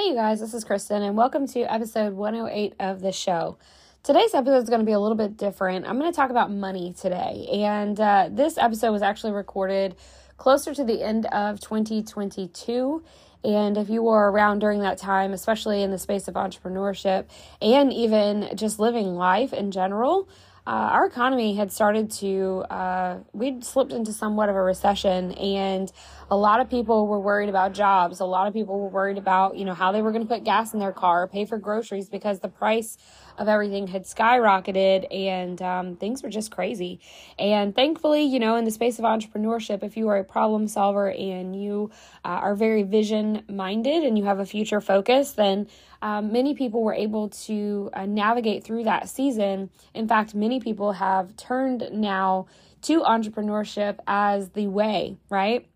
Hey, you guys, this is Christin, and welcome to episode 108 of the show. Today's episode is going to be a little bit different. I'm going to talk about money today, and uh, this episode was actually recorded closer to the end of 2022. And if you were around during that time, especially in the space of entrepreneurship and even just living life in general, uh, our economy had started to, uh, we'd slipped into somewhat of a recession, and a lot of people were worried about jobs. A lot of people were worried about, you know, how they were going to put gas in their car, pay for groceries because the price of everything had skyrocketed and um, things were just crazy. And thankfully, you know, in the space of entrepreneurship, if you are a problem solver and you uh, are very vision minded and you have a future focus, then um, many people were able to uh, navigate through that season. In fact, many people have turned now to entrepreneurship as the way, right?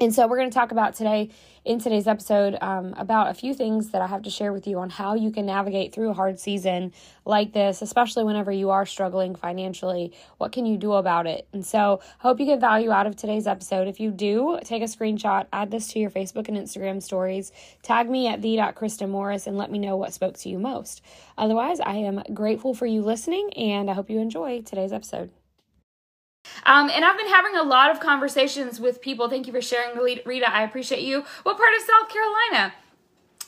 And so, we're going to talk about today in today's episode um, about a few things that I have to share with you on how you can navigate through a hard season like this, especially whenever you are struggling financially. What can you do about it? And so, hope you get value out of today's episode. If you do, take a screenshot, add this to your Facebook and Instagram stories, tag me at the.christinmorris, and let me know what spoke to you most. Otherwise, I am grateful for you listening, and I hope you enjoy today's episode. Um, and I've been having a lot of conversations with people. Thank you for sharing, Rita. I appreciate you. What part of South Carolina?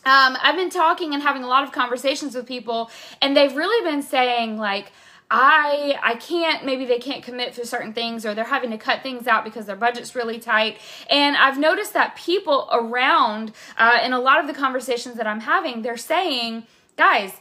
Um, I've been talking and having a lot of conversations with people, and they've really been saying, like, I I can't maybe they can't commit to certain things or they're having to cut things out because their budget's really tight. And I've noticed that people around uh, in a lot of the conversations that I'm having, they're saying, guys,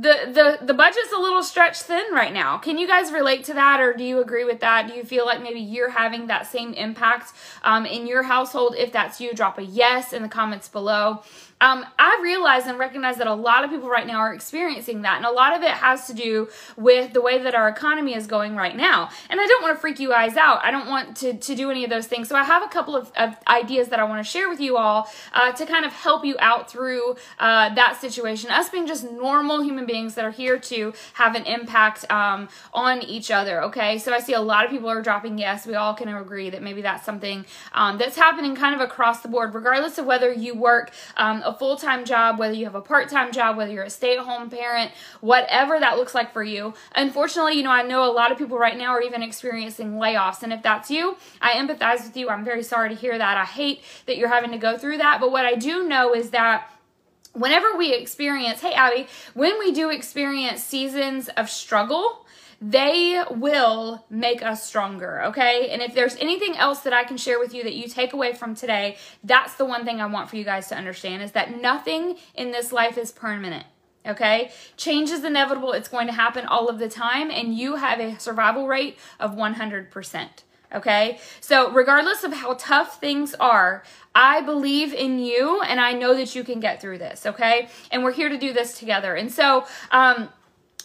the the the budget's a little stretched thin right now. Can you guys relate to that, or do you agree with that? Do you feel like maybe you're having that same impact um, in your household? If that's you, drop a yes in the comments below um, I realize and recognize that a lot of people right now are experiencing that. And a lot of it has to do with the way that our economy is going right now. And I don't want to freak you guys out. I don't want to, to do any of those things. So I have a couple of, of ideas that I want to share with you all uh, to kind of help you out through uh, that situation. Us being just normal human beings that are here to have an impact um, on each other. Okay. So I see a lot of people are dropping yes. We all can agree that maybe that's something um, that's happening kind of across the board, regardless of whether you work um, a full time job, whether you have a part time job, whether you're a stay at home parent, whatever that looks like for you. Unfortunately, you know, I know a lot of people right now are even experiencing layoffs. And if that's you, I empathize with you. I'm very sorry to hear that. I hate that you're having to go through that. But what I do know is that whenever we experience, hey, Abby, when we do experience seasons of struggle, they will make us stronger, okay? And if there's anything else that I can share with you that you take away from today, that's the one thing I want for you guys to understand is that nothing in this life is permanent. Okay? Change is inevitable. It's going to happen all of the time, and you have a survival rate of 100%. Okay? So, regardless of how tough things are, I believe in you and I know that you can get through this. Okay? And we're here to do this together. And so, um,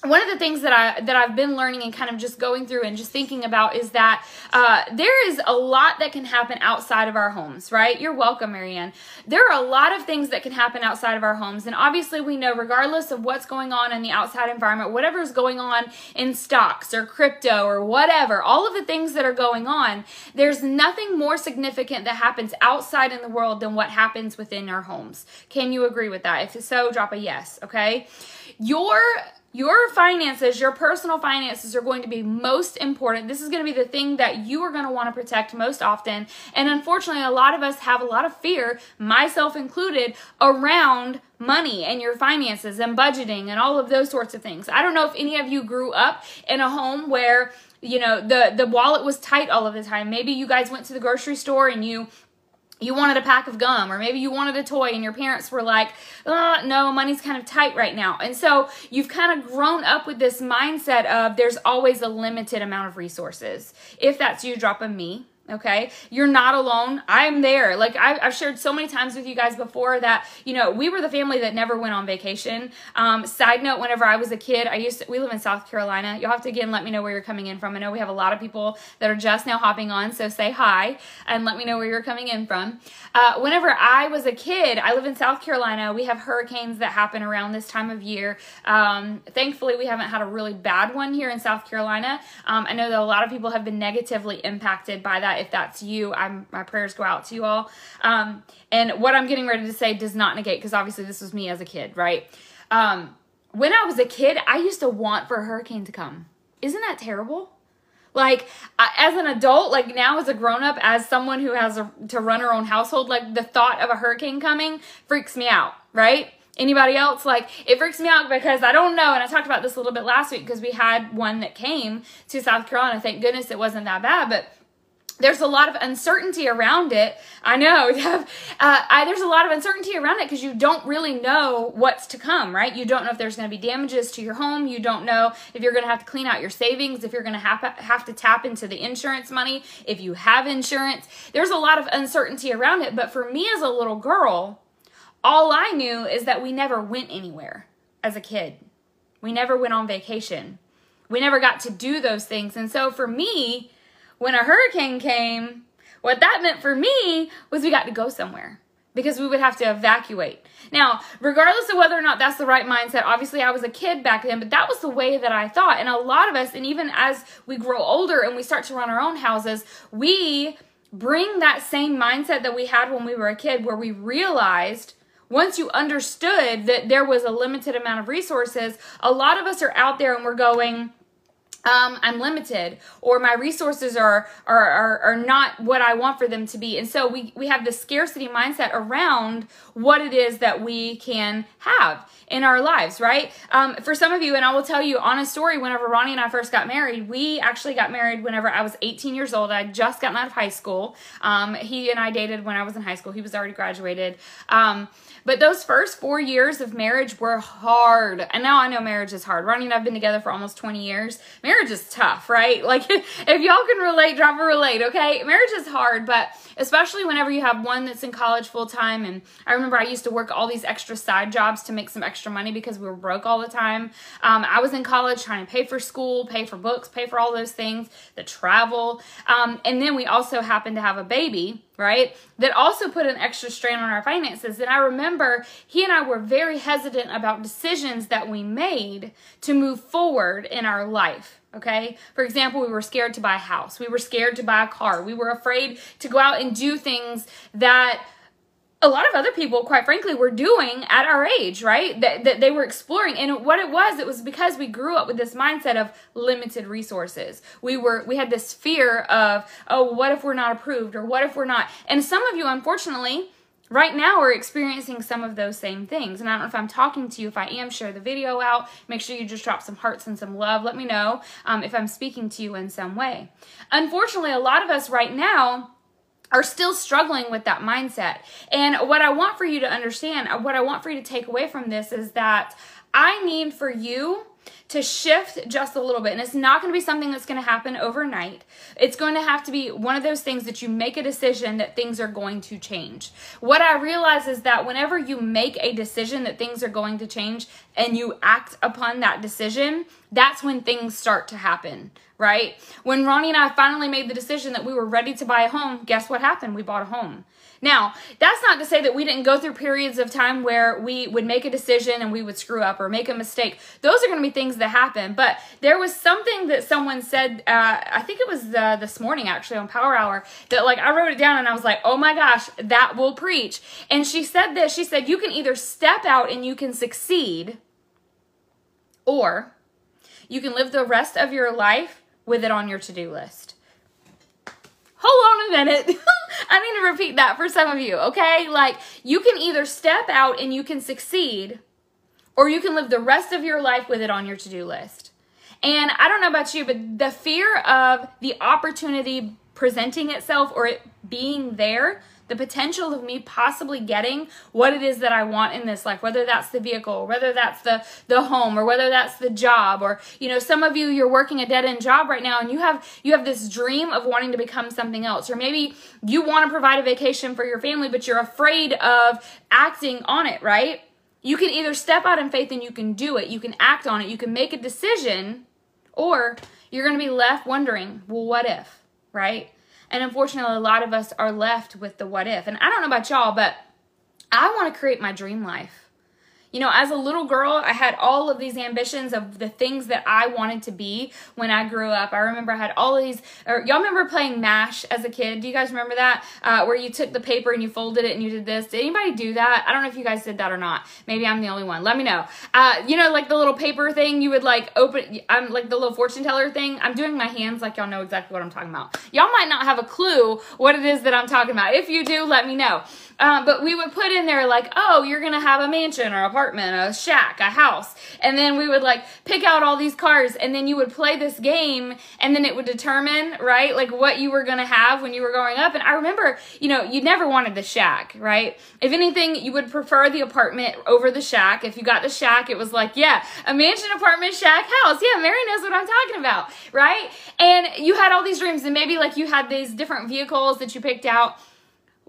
one of the things that I that I've been learning and kind of just going through and just thinking about is that uh, there is a lot that can happen outside of our homes, right? You're welcome, Marianne. There are a lot of things that can happen outside of our homes, and obviously we know, regardless of what's going on in the outside environment, whatever is going on in stocks or crypto or whatever, all of the things that are going on, there's nothing more significant that happens outside in the world than what happens within our homes. Can you agree with that? If so, drop a yes. Okay, your your finances, your personal finances are going to be most important. This is going to be the thing that you are going to want to protect most often. And unfortunately, a lot of us have a lot of fear, myself included, around money and your finances and budgeting and all of those sorts of things. I don't know if any of you grew up in a home where you know the the wallet was tight all of the time maybe you guys went to the grocery store and you you wanted a pack of gum or maybe you wanted a toy and your parents were like uh, no money's kind of tight right now. And so you've kind of grown up with this mindset of there's always a limited amount of resources. If that's you drop a me okay? You're not alone. I'm there. Like I, have shared so many times with you guys before that you know we were the family that never went on vacation. Um, side note whenever i was a kid i used to we live in south carolina. You'll have to again let me know where you're coming in from. I know we have a lot of people that are just now hopping on so say hi and let me know where you're coming in from. Uh, whenever i was a kid i live in south carolina. We have hurricanes that happen around this time of year. Um, thankfully we haven't had a really bad one here in south carolina. Um, i know that a lot of people have been negatively impacted by that that. If that's you, I'm, my prayers go out to you all. Um, and what I'm getting ready to say does not negate, because obviously this was me as a kid, right? Um, when I was a kid, I used to want for a hurricane to come. Isn't that terrible? Like as an adult, like now as a grown up, as someone who has a, to run her own household, like the thought of a hurricane coming freaks me out, right? Anybody else? Like it freaks me out because I don't know. And I talked about this a little bit last week because we had one that came to South Carolina. Thank goodness it wasn't that bad, but there's a lot of uncertainty around it. I know. uh, I, there's a lot of uncertainty around it because you don't really know what's to come, right? You don't know if there's going to be damages to your home. You don't know if you're going to have to clean out your savings, if you're going to have, have to tap into the insurance money, if you have insurance. There's a lot of uncertainty around it. But for me as a little girl, all I knew is that we never went anywhere as a kid. We never went on vacation. We never got to do those things. And so for me, when a hurricane came, what that meant for me was we got to go somewhere because we would have to evacuate. Now, regardless of whether or not that's the right mindset, obviously I was a kid back then, but that was the way that I thought. And a lot of us, and even as we grow older and we start to run our own houses, we bring that same mindset that we had when we were a kid, where we realized once you understood that there was a limited amount of resources, a lot of us are out there and we're going, um, I'm limited or my resources are, are, are, are, not what I want for them to be. And so we, we have this scarcity mindset around what it is that we can have in our lives, right? Um, for some of you, and I will tell you on a story, whenever Ronnie and I first got married, we actually got married whenever I was 18 years old. I just gotten out of high school. Um, he and I dated when I was in high school. He was already graduated. Um, but those first four years of marriage were hard. And now I know marriage is hard. Ronnie and I have been together for almost 20 years. Marriage is tough, right? Like if y'all can relate, drop a relate, okay? Marriage is hard, but especially whenever you have one that's in college full time. And I remember I used to work all these extra side jobs to make some extra money because we were broke all the time. Um, I was in college trying to pay for school, pay for books, pay for all those things, the travel. Um, and then we also happened to have a baby right? That also put an extra strain on our finances. And I remember he and I were very hesitant about decisions that we made to move forward in our life. Okay. For example, we were scared to buy a house. We were scared to buy a car. We were afraid to go out and do things that a lot of other people, quite frankly, were doing at our age, right? That, that they were exploring. And what it was, it was because we grew up with this mindset of limited resources. We were, we had this fear of, oh, what if we're not approved or what if we're not? And some of you, unfortunately, right now we are experiencing some of those same things. And I don't know if I'm talking to you. If I am, share the video out. Make sure you just drop some hearts and some love. Let me know um, if I'm speaking to you in some way. Unfortunately, a lot of us right now are still struggling with that mindset. And what I want for you to understand, what I want for you to take away from this is that I need for you to shift just a little bit. And it's not going to be something that's going to happen overnight. It's going to have to be one of those things that you make a decision that things are going to change. What I realize is that whenever you make a decision that things are going to change and you act upon that decision, that's when things start to happen, right? When Ronnie and I finally made the decision that we were ready to buy a home, guess what happened? We bought a home. Now, that's not to say that we didn't go through periods of time where we would make a decision and we would screw up or make a mistake. Those are going to be things that happen. But there was something that someone said, uh, I think it was uh, this morning actually on Power Hour, that like I wrote it down and I was like, oh my gosh, that will preach. And she said this she said, you can either step out and you can succeed, or you can live the rest of your life with it on your to do list. Hold on a minute. I need to repeat that for some of you, okay? Like, you can either step out and you can succeed, or you can live the rest of your life with it on your to do list. And I don't know about you, but the fear of the opportunity presenting itself or it being there the potential of me possibly getting what it is that I want in this life, whether that's the vehicle, whether that's the the home, or whether that's the job, or you know, some of you you're working a dead end job right now, and you have you have this dream of wanting to become something else, or maybe you want to provide a vacation for your family, but you're afraid of acting on it, right? You can either step out in faith and you can do it, you can act on it, you can make a decision, or you're going to be left wondering, well, what if, right? And unfortunately, a lot of us are left with the what if. And I don't know about y'all, but I want to create my dream life. You know, as a little girl, I had all of these ambitions of the things that I wanted to be when I grew up. I remember I had all these, or y'all remember playing MASH as a kid? Do you guys remember that? Uh, where you took the paper and you folded it and you did this. Did anybody do that? I don't know if you guys did that or not. Maybe I'm the only one. Let me know. Uh, you know, like the little paper thing, you would like open, I'm like the little fortune teller thing. I'm doing my hands like y'all know exactly what I'm talking about. Y'all might not have a clue what it is that I'm talking about. If you do, let me know. Um, but we would put in there like, oh, you're gonna have a mansion or apartment, a shack, a house, and then we would like pick out all these cars, and then you would play this game, and then it would determine right like what you were gonna have when you were growing up. And I remember, you know, you never wanted the shack, right? If anything, you would prefer the apartment over the shack. If you got the shack, it was like, yeah, a mansion, apartment, shack, house. Yeah, Mary knows what I'm talking about, right? And you had all these dreams, and maybe like you had these different vehicles that you picked out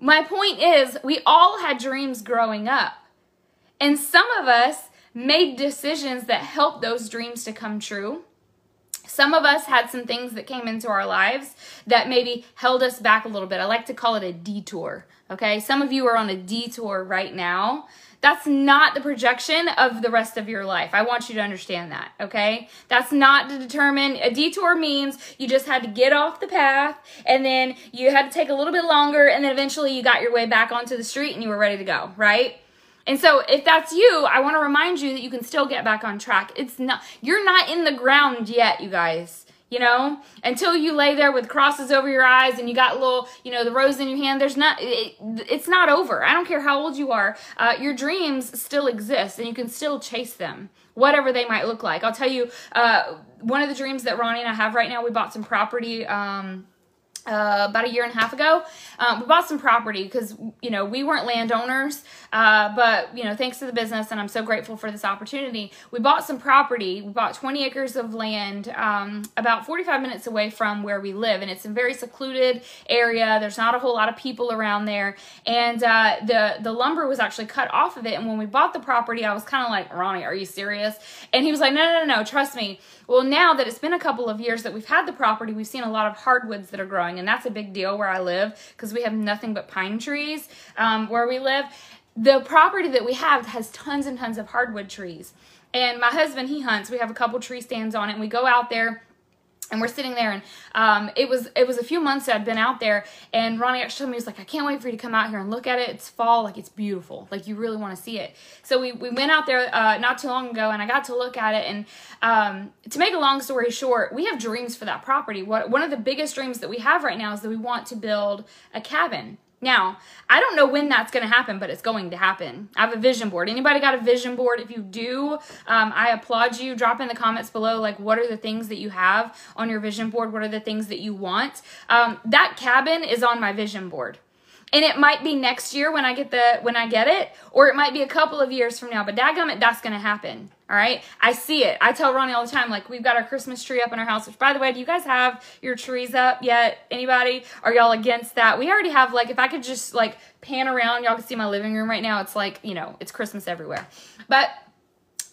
my point is, we all had dreams growing up. And some of us made decisions that helped those dreams to come true. Some of us had some things that came into our lives that maybe held us back a little bit. I like to call it a detour. Okay. Some of you are on a detour right now that's not the projection of the rest of your life. I want you to understand that, okay? That's not to determine. A detour means you just had to get off the path and then you had to take a little bit longer and then eventually you got your way back onto the street and you were ready to go, right? And so if that's you, I want to remind you that you can still get back on track. It's not you're not in the ground yet, you guys you know? Until you lay there with crosses over your eyes and you got little you know the rose in your hand there's not it, it's not over. I don't care how old you are uh, your dreams still exist and you can still chase them whatever they might look like. I'll tell you uh, one of the dreams that ronnie and i have right now we bought some property um, uh, about a year and a half ago. Um, we bought some property because, you know, we weren't landowners, uh, but, you know, thanks to the business, and I'm so grateful for this opportunity, we bought some property. We bought 20 acres of land um, about 45 minutes away from where we live, and it's a very secluded area. There's not a whole lot of people around there, and uh, the, the lumber was actually cut off of it, and when we bought the property, I was kind of like, Ronnie, are you serious? And he was like, no, no, no, no, trust me. Well, now that it's been a couple of years that we've had the property, we've seen a lot of hardwoods that are growing, and that's a big deal where I live because we have nothing but pine trees um, where we live. The property that we have has tons and tons of hardwood trees. And my husband, he hunts. We have a couple tree stands on it, and we go out there and we're sitting there and um, it was it was a few months that I'd been out there and Ronnie actually told me he was like I can't wait for you to come out here and look at it. It's fall like it's beautiful. Like you really want to see it. So we, we went out there uh, not too long ago and I got to look at it and um, to make a long story short we have dreams for that property. What one of the biggest dreams that we have right now is that we want to build a cabin now, I don't know when that's going to happen, but it's going to happen. I have a vision board. Anybody got a vision board? If you do, um, I applaud you. Drop in the comments below, like, what are the things that you have on your vision board? What are the things that you want? Um, that cabin is on my vision board and it might be next year when I get the when I get it, or it might be a couple of years from now. But dadgummit, that's gonna happen. All right, I see it. I tell Ronnie all the time, like we've got our Christmas tree up in our house. Which, by the way, do you guys have your trees up yet? Anybody? Are y'all against that? We already have. Like, if I could just like pan around, y'all can see my living room right now. It's like you know, it's Christmas everywhere. But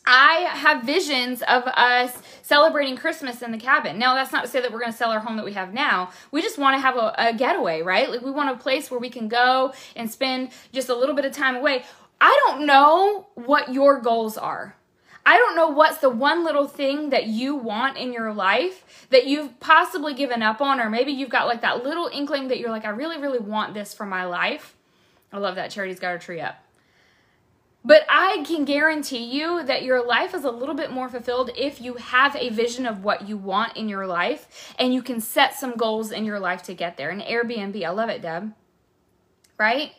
I have visions of us celebrating Christmas in the cabin. Now, that's not to say that we're going to sell our home that we have now. We just want to have a, a, getaway, right? Like, we want a place where we can go and spend just a little bit of time away. I don't know what your goals are. I don't know what's the one little thing that you want in your life that you've possibly given up on, or maybe you've got like that little inkling that you're like, I really, really want this for my life. I love that. Charity's got her tree up. But I can guarantee you that your life is a little bit more fulfilled if you have a vision of what you want in your life and you can set some goals in your life to get there. And Airbnb, I love it, Deb. Right?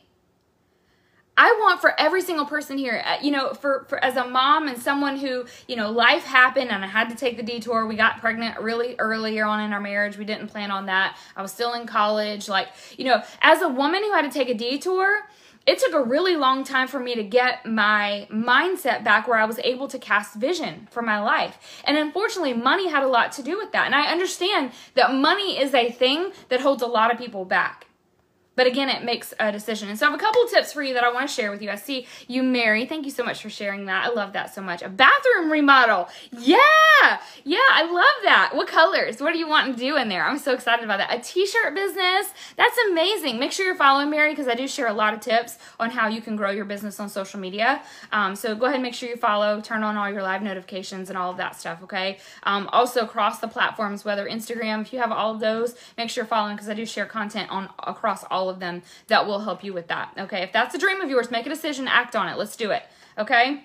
I want for every single person here, uh, you know, for, for as a mom and someone who, you know, life happened and I had to take the detour. We got pregnant really earlier on in our marriage. We didn't plan on that. I was still in college. Like, you know, as a woman who had to take a detour, it took a really long time for me to get my mindset back where I was able to cast vision for my life. And unfortunately, money had a lot to do with that. And I understand that money is a thing that holds a lot of people back. But again, it makes a decision. And so I have a couple tips for you that I want to share with you. I see you, Mary. Thank you so much for sharing that. I love that so much. A bathroom remodel. Yeah. Yeah, I love that. What colors? What do you want to do in there? I'm so excited about that. A t-shirt business. That's amazing. Make sure you're following Mary because I do share a lot of tips on how you can grow your business on social media. Um, so go ahead and make sure you follow, turn on all your live notifications and all of that stuff, okay? Um, also across the platforms, whether Instagram, if you have all of those, make sure you're following because I do share content on across all all of them that will help you with that. Okay, if that's a dream of yours, make a decision, act on it. Let's do it. Okay,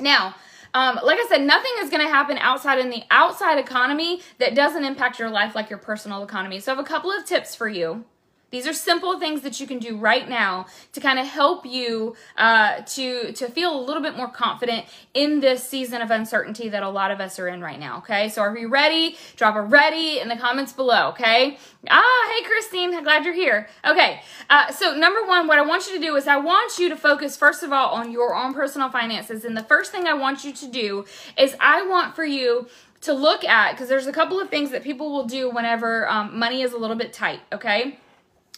now. Um, like I said, nothing is going to happen outside in the outside economy that doesn't impact your life like your personal economy. So I have a couple of tips for you these are simple things that you can do right now to kind of help you uh, to to feel a little bit more confident in this season of uncertainty that a lot of us are in right now. Okay, so are you ready? Drop a ready in the comments below. Okay. Ah, hey Christine, glad you're here. Okay, uh, so number one, what I want you to do is I want you to focus first of all on your own personal finances, and the first thing I want you to do is I want for you to look at because there's a couple of things that people will do whenever um, money is a little bit tight. Okay.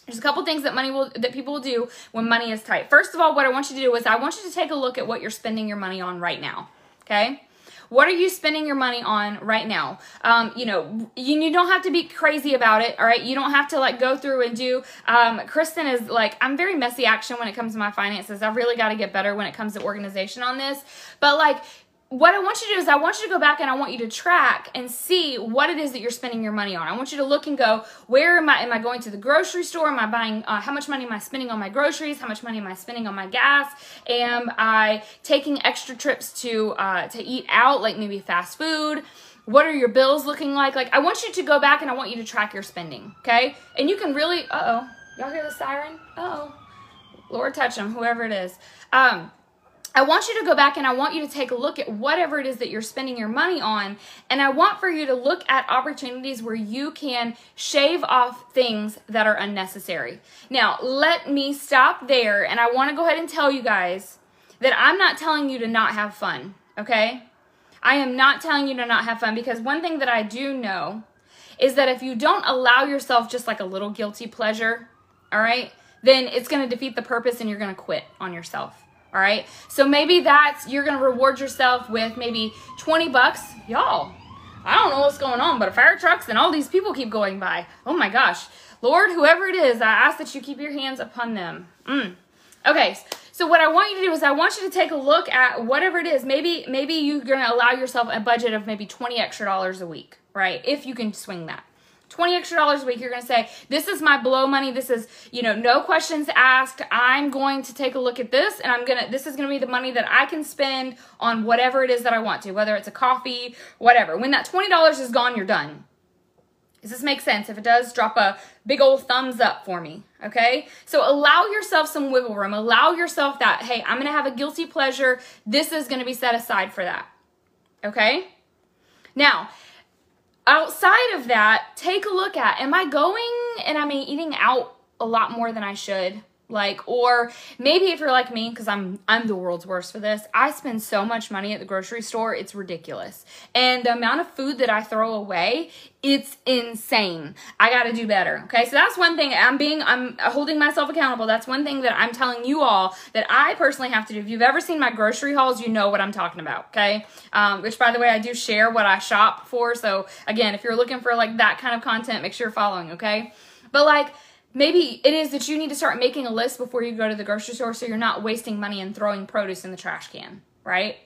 There's a couple things that money will that people will do when money is tight. First of all, what I want you to do is I want you to take a look at what you're spending your money on right now. Okay? What are you spending your money on right now? Um, you know, you, you don't have to be crazy about it, all right? You don't have to like go through and do. Um, Christin is like, I'm very messy action when it comes to my finances. I've really got to get better when it comes to organization on this. But like, what I want you to do is I want you to go back and I want you to track and see what it is that you're spending your money on. I want you to look and go, where am I? Am I going to the grocery store? Am I buying, uh, how much money am I spending on my groceries? How much money am I spending on my gas? Am I taking extra trips to, uh, to eat out, like maybe fast food? What are your bills looking like? Like, I want you to go back and I want you to track your spending, okay? And you can really, uh-oh, y'all hear the siren? Uh-oh. Lord touch them, whoever it is. Um, I want you to go back and I want you to take a look at whatever it is that you're spending your money on. And I want for you to look at opportunities where you can shave off things that are unnecessary. Now, let me stop there. And I want to go ahead and tell you guys that I'm not telling you to not have fun, okay? I am not telling you to not have fun because one thing that I do know is that if you don't allow yourself just like a little guilty pleasure, all right, then it's going to defeat the purpose and you're going to quit on yourself. All right. So maybe that's, you're to reward yourself with maybe 20 bucks. Y'all, I don't know what's going on, but a fire trucks and all these people keep going by. Oh my gosh. Lord, whoever it is, I ask that you keep your hands upon them. Mm. Okay. So what I want you to do is I want you to take a look at whatever it is. Maybe, maybe you're going to allow yourself a budget of maybe 20 extra dollars a week, right? If you can swing that. 20 extra dollars a week, you're going to say, this is my blow money. This is, you know, no questions asked. I'm going to take a look at this and I'm going to, this is going to be the money that I can spend on whatever it is that I want to, whether it's a coffee, whatever. When that $20 is gone, you're done. Does this make sense? If it does, drop a big old thumbs up for me, okay? So allow yourself some wiggle room. Allow yourself that, hey, I'm to have a guilty pleasure. This is to be set aside for that, okay? Now, outside of that, take a look at am I going and I'm eating out a lot more than I should? Like or maybe if you're like me because i'm i'm the world's worst for this i spend so much money at the grocery store it's ridiculous. And the amount of food that i throw away it's insane. I gotta do better okay? So that's one thing i'm being i'm holding myself accountable. That's one thing that i'm telling you all that i personally have to do. If you've ever seen my grocery hauls you know what i'm talking about okay? Um, which by the way i do share what i shop for. So again if you're looking for like that kind of content make sure you're following okay? But like maybe it is that you need to start making a list before you go to the grocery store so you're not wasting money and throwing produce in the trash can, right?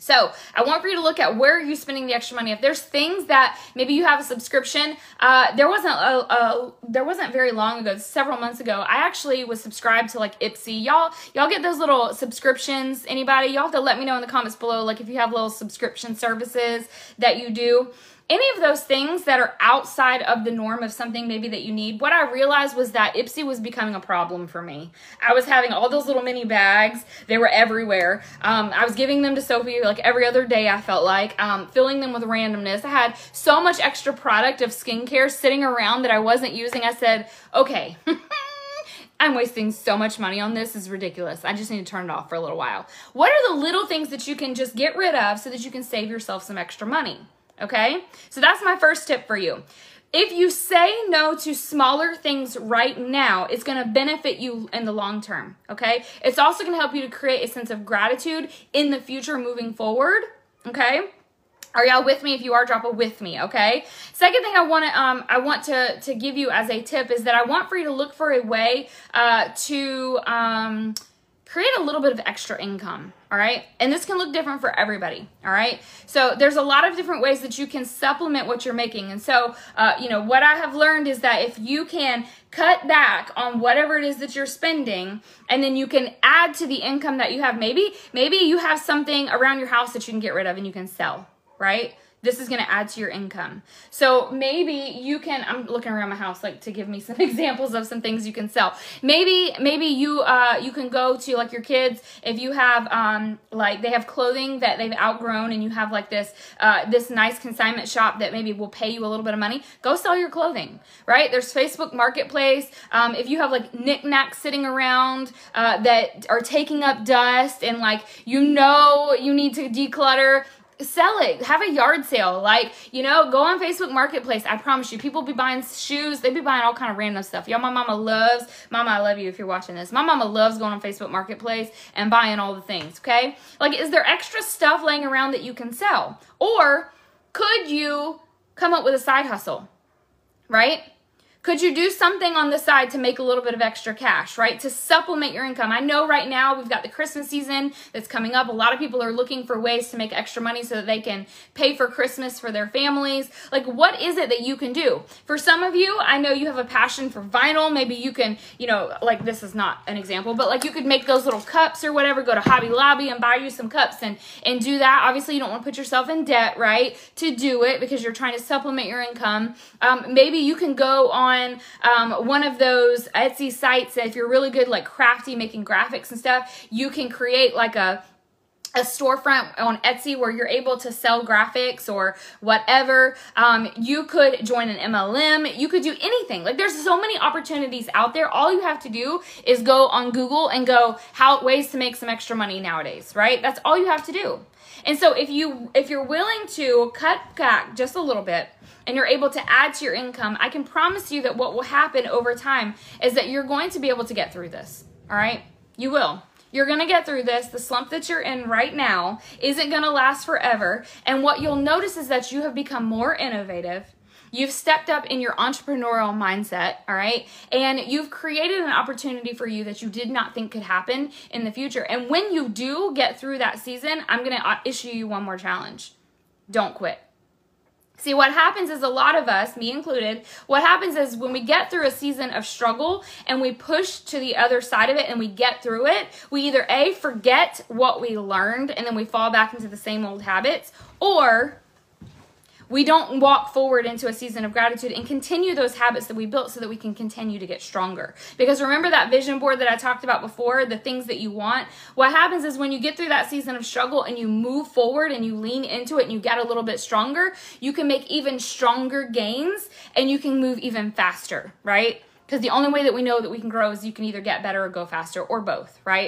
So I want for you to look at where are you spending the extra money. If there's things that maybe you have a subscription, uh, there wasn't a, a, there wasn't very long ago, several months ago. I actually was subscribed to like Ipsy. Y'all y'all get those little subscriptions. Anybody? Y'all have to let me know in the comments below. Like if you have little subscription services that you do any of those things that are outside of the norm of something maybe that you need, what I realized was that Ipsy was becoming a problem for me. I was having all those little mini bags. They were everywhere. Um, I was giving them to Sophie like every other day, I felt like, um, filling them with randomness. I had so much extra product of skincare sitting around that I wasn't using. I said, okay. I'm wasting so much money on this. is ridiculous. I just need to turn it off for a little while. What are the little things that you can just get rid of so that you can save yourself some extra money? Okay? So that's my first tip for you. if you say no to smaller things right now, it's going to benefit you in the long term, okay? It's also going to help you to create a sense of gratitude in the future moving forward, okay? Are y'all with me? If you are, drop a with me, okay? Second thing I want to um I want to to give you as a tip is that I want for you to look for a way uh to um create a little bit of extra income, all right? And this can look different for everybody, all right? So there's a lot of different ways that you can supplement what you're making. And so, uh, you know, what I have learned is that if you can cut back on whatever it is that you're spending and then you can add to the income that you have, maybe, maybe you have something around your house that you can get rid of and you can sell, right? This is going to add to your income. So maybe you can I'm looking around my house like to give me some examples of some things you can sell. Maybe maybe you uh you can go to like your kids if you have um like they have clothing that they've outgrown and you have like this uh this nice consignment shop that maybe will pay you a little bit of money, go sell your clothing, right? There's Facebook Marketplace. Um if you have like knickknacks sitting around uh that are taking up dust and like you know you need to declutter sell it. Have a yard sale. Like you know go on facebook marketplace. I promise you people be buying shoes. They be buying all kind of random stuff. Y'all my mama loves mama i love you if you're watching this. My mama loves going on facebook marketplace and buying all the things okay? Like is there extra stuff laying around that you can sell? Or could you come up with a side hustle right could you do something on the side to make a little bit of extra cash, right? To supplement your income. I know right now we've got the Christmas season that's coming up. A lot of people are looking for ways to make extra money so that they can pay for Christmas for their families. Like, what is it that you can do? For some of you, I know you have a passion for vinyl. Maybe you can, you know, like this is not an example, but like you could make those little cups or whatever, go to Hobby Lobby and buy you some cups and, and do that. Obviously, you don't want to put yourself in debt, right? To do it because you're trying to supplement your income. Um, maybe you can go on on um, one of those Etsy sites. That if you're really good, like crafty, making graphics and stuff, you can create like a a storefront on Etsy where you're able to sell graphics or whatever. Um, you could join an MLM. You could do anything. Like there's so many opportunities out there. All you have to do is go on Google and go how ways to make some extra money nowadays, right? That's all you have to do. And so if you if you're willing to cut back just a little bit and you're able to add to your income, I can promise you that what will happen over time is that you're going to be able to get through this. All right? You will. You're going to get through this. The slump that you're in right now isn't going to last forever. And what you'll notice is that you have become more innovative. You've stepped up in your entrepreneurial mindset, all right? And you've created an opportunity for you that you did not think could happen in the future. And when you do get through that season, I'm going to uh, issue you one more challenge. Don't quit. See, what happens is a lot of us, me included, what happens is when we get through a season of struggle and we push to the other side of it and we get through it, we either A, forget what we learned and then we fall back into the same old habits, or we don't walk forward into a season of gratitude and continue those habits that we built so that we can continue to get stronger. Because remember that vision board that I talked about before, the things that you want? What happens is when you get through that season of struggle and you move forward and you lean into it and you get a little bit stronger, you can make even stronger gains and you can move even faster, right? Because the only way that we know that we can grow is you can either get better or go faster or both, right?